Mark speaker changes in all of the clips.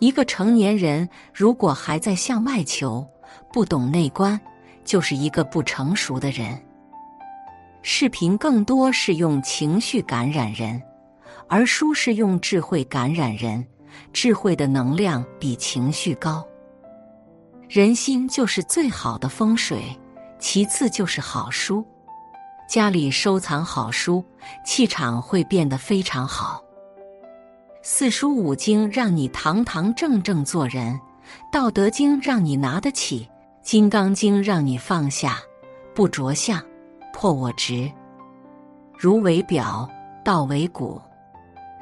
Speaker 1: 一个成年人如果还在向外求，不懂内观，就是一个不成熟的人。视频更多是用情绪感染人，而书是用智慧感染人。智慧的能量比情绪高。人心就是最好的风水，其次就是好书。家里收藏好书，气场会变得非常好。四书五经让你堂堂正正做人，《道德经》让你拿得起，《金刚经》让你放下，不着相，破我执。儒为表，道为骨。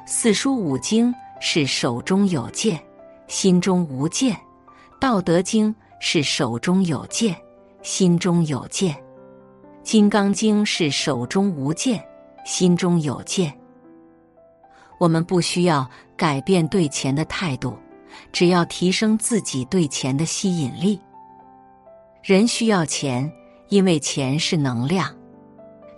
Speaker 1: 四书五经是手中有剑，心中无剑；《道德经》是手中有剑，心中有剑；《金刚经》是手中无剑，心中有剑。我们不需要改变对钱的态度，只要提升自己对钱的吸引力。人需要钱，因为钱是能量。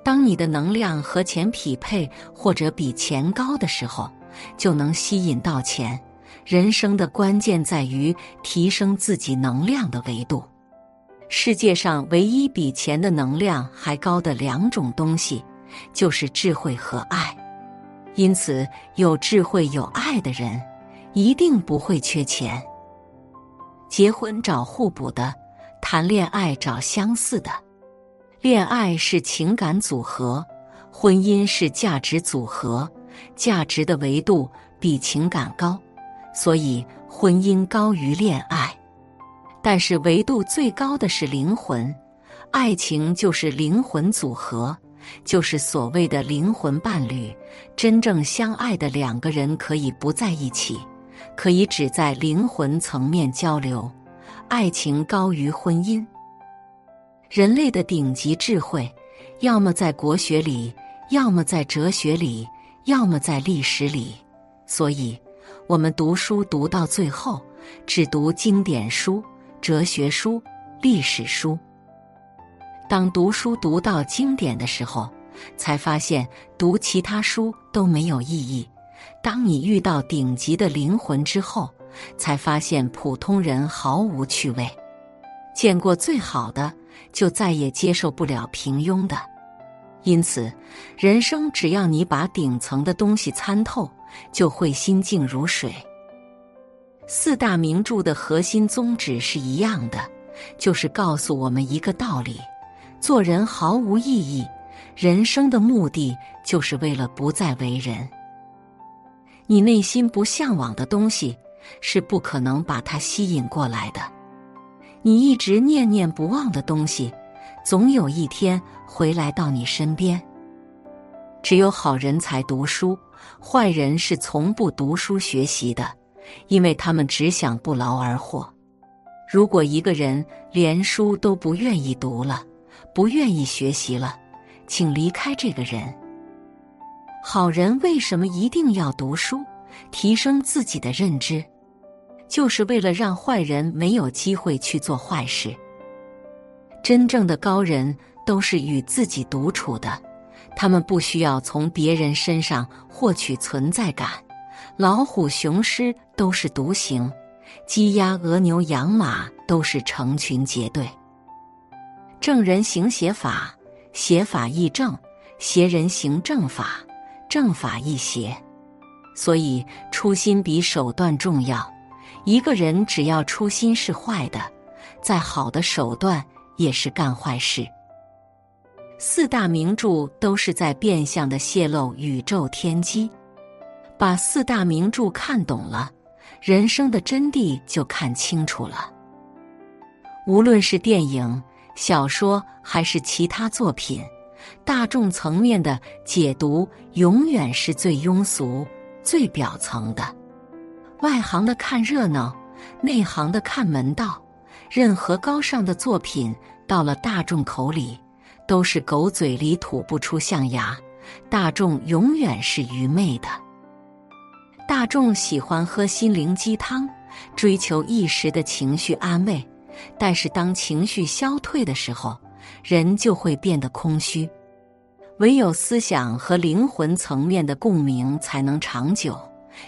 Speaker 1: 当你的能量和钱匹配，或者比钱高的时候，就能吸引到钱。人生的关键在于提升自己能量的维度。世界上唯一比钱的能量还高的两种东西，就是智慧和爱。因此，有智慧、有爱的人，一定不会缺钱。结婚找互补的，谈恋爱找相似的。恋爱是情感组合，婚姻是价值组合。价值的维度比情感高，所以婚姻高于恋爱。但是维度最高的是灵魂，爱情就是灵魂组合。就是所谓的灵魂伴侣，真正相爱的两个人可以不在一起，可以只在灵魂层面交流。爱情高于婚姻。人类的顶级智慧，要么在国学里，要么在哲学里，要么在历史里。所以，我们读书读到最后，只读经典书、哲学书、历史书。当读书读到经典的时候，才发现读其他书都没有意义。当你遇到顶级的灵魂之后，才发现普通人毫无趣味。见过最好的，就再也接受不了平庸的。因此，人生只要你把顶层的东西参透，就会心静如水。四大名著的核心宗旨是一样的，就是告诉我们一个道理。做人毫无意义，人生的目的就是为了不再为人。你内心不向往的东西，是不可能把它吸引过来的。你一直念念不忘的东西，总有一天回来到你身边。只有好人才读书，坏人是从不读书学习的，因为他们只想不劳而获。如果一个人连书都不愿意读了，不愿意学习了，请离开这个人。好人为什么一定要读书，提升自己的认知？就是为了让坏人没有机会去做坏事。真正的高人都是与自己独处的，他们不需要从别人身上获取存在感。老虎、雄狮都是独行，鸡、鸭、鹅、牛、羊、马都是成群结队。正人行邪法，邪法亦正；邪人行正法，正法亦邪。所以初心比手段重要。一个人只要初心是坏的，再好的手段也是干坏事。四大名著都是在变相的泄露宇宙天机。把四大名著看懂了，人生的真谛就看清楚了。无论是电影。小说还是其他作品，大众层面的解读永远是最庸俗、最表层的。外行的看热闹，内行的看门道。任何高尚的作品到了大众口里，都是狗嘴里吐不出象牙。大众永远是愚昧的。大众喜欢喝心灵鸡汤，追求一时的情绪安慰。但是，当情绪消退的时候，人就会变得空虚。唯有思想和灵魂层面的共鸣才能长久。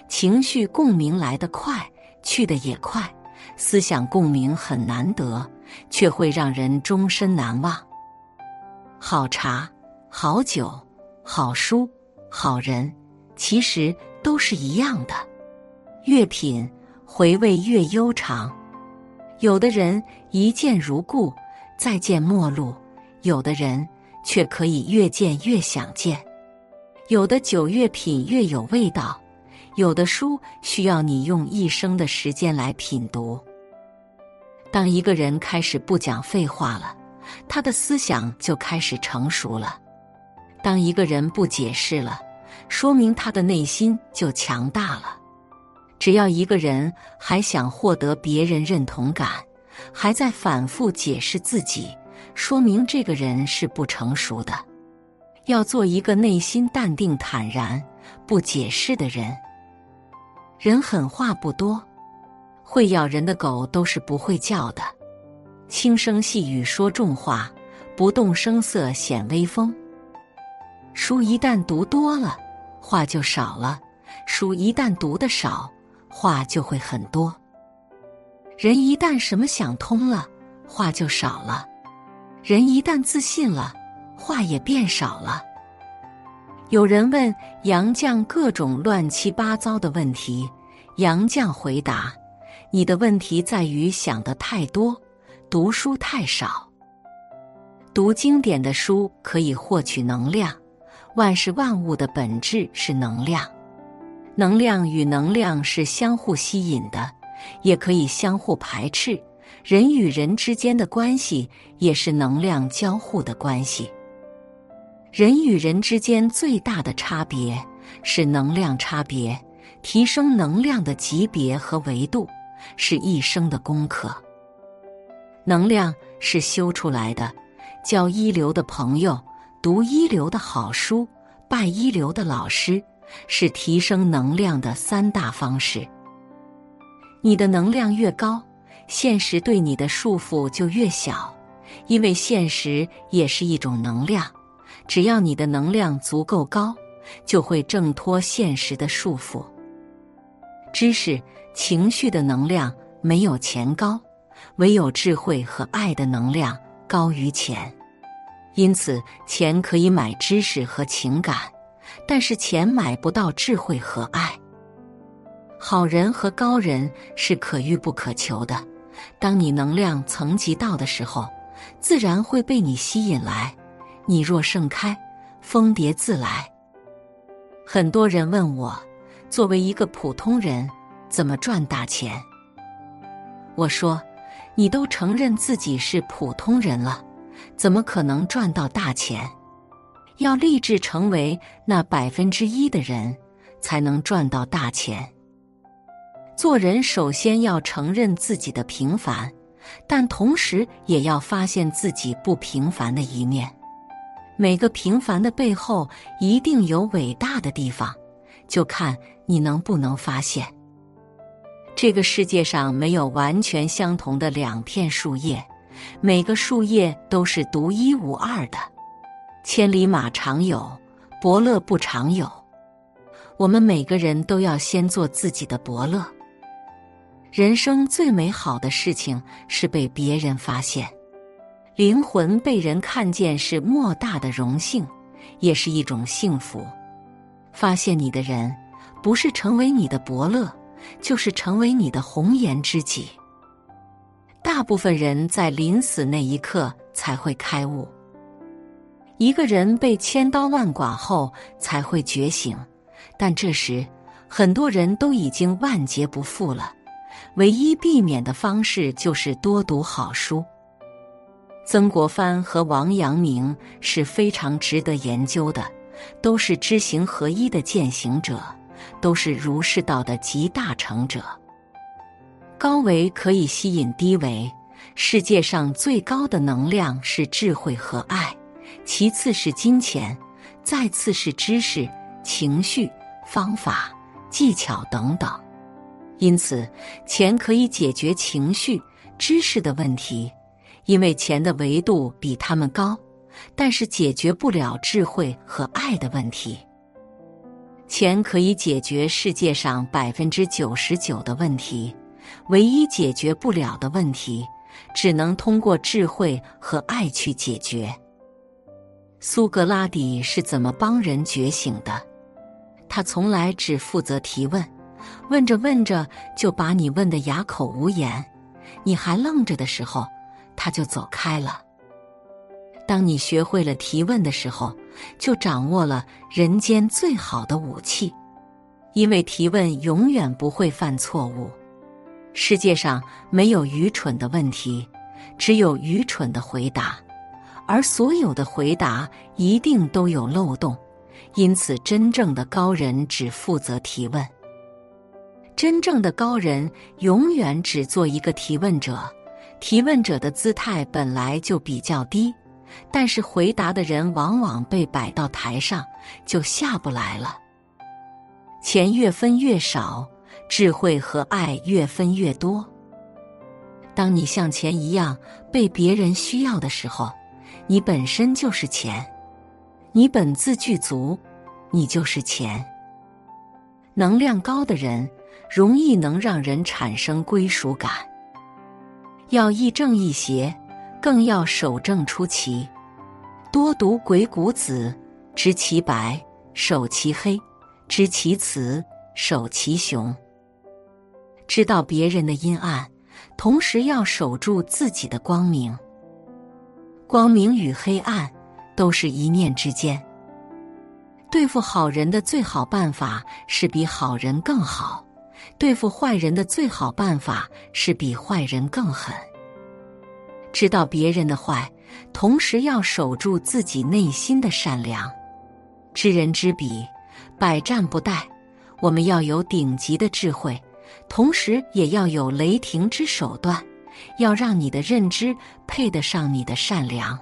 Speaker 1: 情绪共鸣来得快，去的也快，思想共鸣很难得，却会让人终身难忘。好茶、好酒、好书、好人，其实都是一样的，越品回味越悠长。有的人一见如故，再见陌路；有的人却可以越见越想见。有的酒越品越有味道，有的书需要你用一生的时间来品读。当一个人开始不讲废话了，他的思想就开始成熟了；当一个人不解释了，说明他的内心就强大了。只要一个人还想获得别人认同感，还在反复解释自己，说明这个人是不成熟的。要做一个内心淡定坦然、不解释的人。人狠话不多，会咬人的狗都是不会叫的。轻声细语说重话，不动声色显威风。书一旦读多了，话就少了；书一旦读的少，话就会很多。人一旦什么想通了，话就少了；人一旦自信了。话也变少了。有人问杨绛各种乱七八糟的问题，杨绛回答：“你的问题在于想的太多，读书太少。读经典的书可以获取能量，万事万物的本质是能量，能量与能量是相互吸引的，也可以相互排斥。人与人之间的关系也是能量交互的关系。”人与人之间最大的差别是能量差别，提升能量的级别和维度是一生的功课。能量是修出来的，交一流的朋友，读一流的好书，拜一流的老师，是提升能量的三大方式。你的能量越高，现实对你的束缚就越小，因为现实也是一种能量。只要你的能量足够高，就会挣脱现实的束缚。知识、情绪的能量没有钱高，唯有智慧和爱的能量高于钱。因此，钱可以买知识和情感，但是钱买不到智慧和爱。好人和高人是可遇不可求的。当你能量层级到的时候，自然会被你吸引来。你若盛开，蜂蝶自来。很多人问我，作为一个普通人，怎么赚大钱？我说，你都承认自己是普通人了，怎么可能赚到大钱？要立志成为那百分之一的人，才能赚到大钱。做人首先要承认自己的平凡，但同时也要发现自己不平凡的一面。每个平凡的背后一定有伟大的地方，就看你能不能发现。这个世界上没有完全相同的两片树叶，每个树叶都是独一无二的。千里马常有，伯乐不常有。我们每个人都要先做自己的伯乐。人生最美好的事情是被别人发现。灵魂被人看见是莫大的荣幸，也是一种幸福。发现你的人，不是成为你的伯乐，就是成为你的红颜知己。大部分人在临死那一刻才会开悟。一个人被千刀万剐后才会觉醒，但这时很多人都已经万劫不复了。唯一避免的方式就是多读好书。曾国藩和王阳明是非常值得研究的，都是知行合一的践行者，都是儒释道的集大成者。高维可以吸引低维，世界上最高的能量是智慧和爱，其次是金钱，再次是知识、情绪、方法、技巧等等。因此，钱可以解决情绪、知识的问题。因为钱的维度比他们高，但是解决不了智慧和爱的问题。钱可以解决世界上百分之九十九的问题，唯一解决不了的问题，只能通过智慧和爱去解决。苏格拉底是怎么帮人觉醒的？他从来只负责提问，问着问着就把你问得哑口无言，你还愣着的时候，他就走开了。当你学会了提问的时候，就掌握了人间最好的武器，因为提问永远不会犯错误。世界上没有愚蠢的问题，只有愚蠢的回答，而所有的回答一定都有漏洞。因此，真正的高人只负责提问。真正的高人永远只做一个提问者，提问者的姿态本来就比较低，但是回答的人往往被摆到台上，就下不来了。钱越分越少。智慧和爱越分越多。当你像钱一样被别人需要的时候，你本身就是钱，你本自具足，你就是钱。能量高的人容易能让人产生归属感。要亦正亦邪，更要守正出奇。多读《鬼谷子》，知其白，守其黑；知其雌，守其雄。知道别人的阴暗，同时要守住自己的光明。光明与黑暗都是一念之间。对付好人的最好办法是比好人更好；对付坏人的最好办法是比坏人更狠。知道别人的坏，同时要守住自己内心的善良。知人知彼，百战不殆。我们要有顶级的智慧。同时也要有雷霆之手段，要让你的认知配得上你的善良。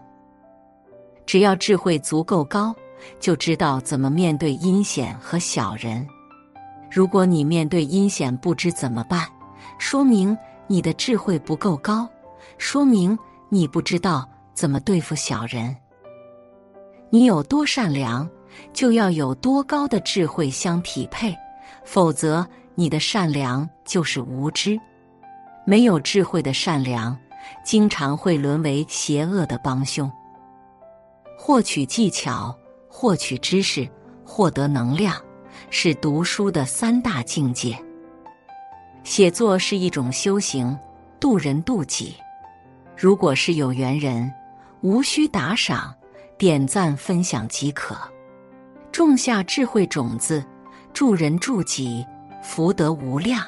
Speaker 1: 只要智慧足够高，就知道怎么面对阴险和小人。如果你面对阴险不知怎么办，说明你的智慧不够高，说明你不知道怎么对付小人。你有多善良，就要有多高的智慧相匹配，否则。你的善良就是无知，没有智慧的善良，经常会沦为邪恶的帮凶。获取技巧、获取知识、获得能量，是读书的三大境界。写作是一种修行，渡人渡己。如果是有缘人，无需打赏、点赞、分享即可，种下智慧种子，助人助己。福德无量。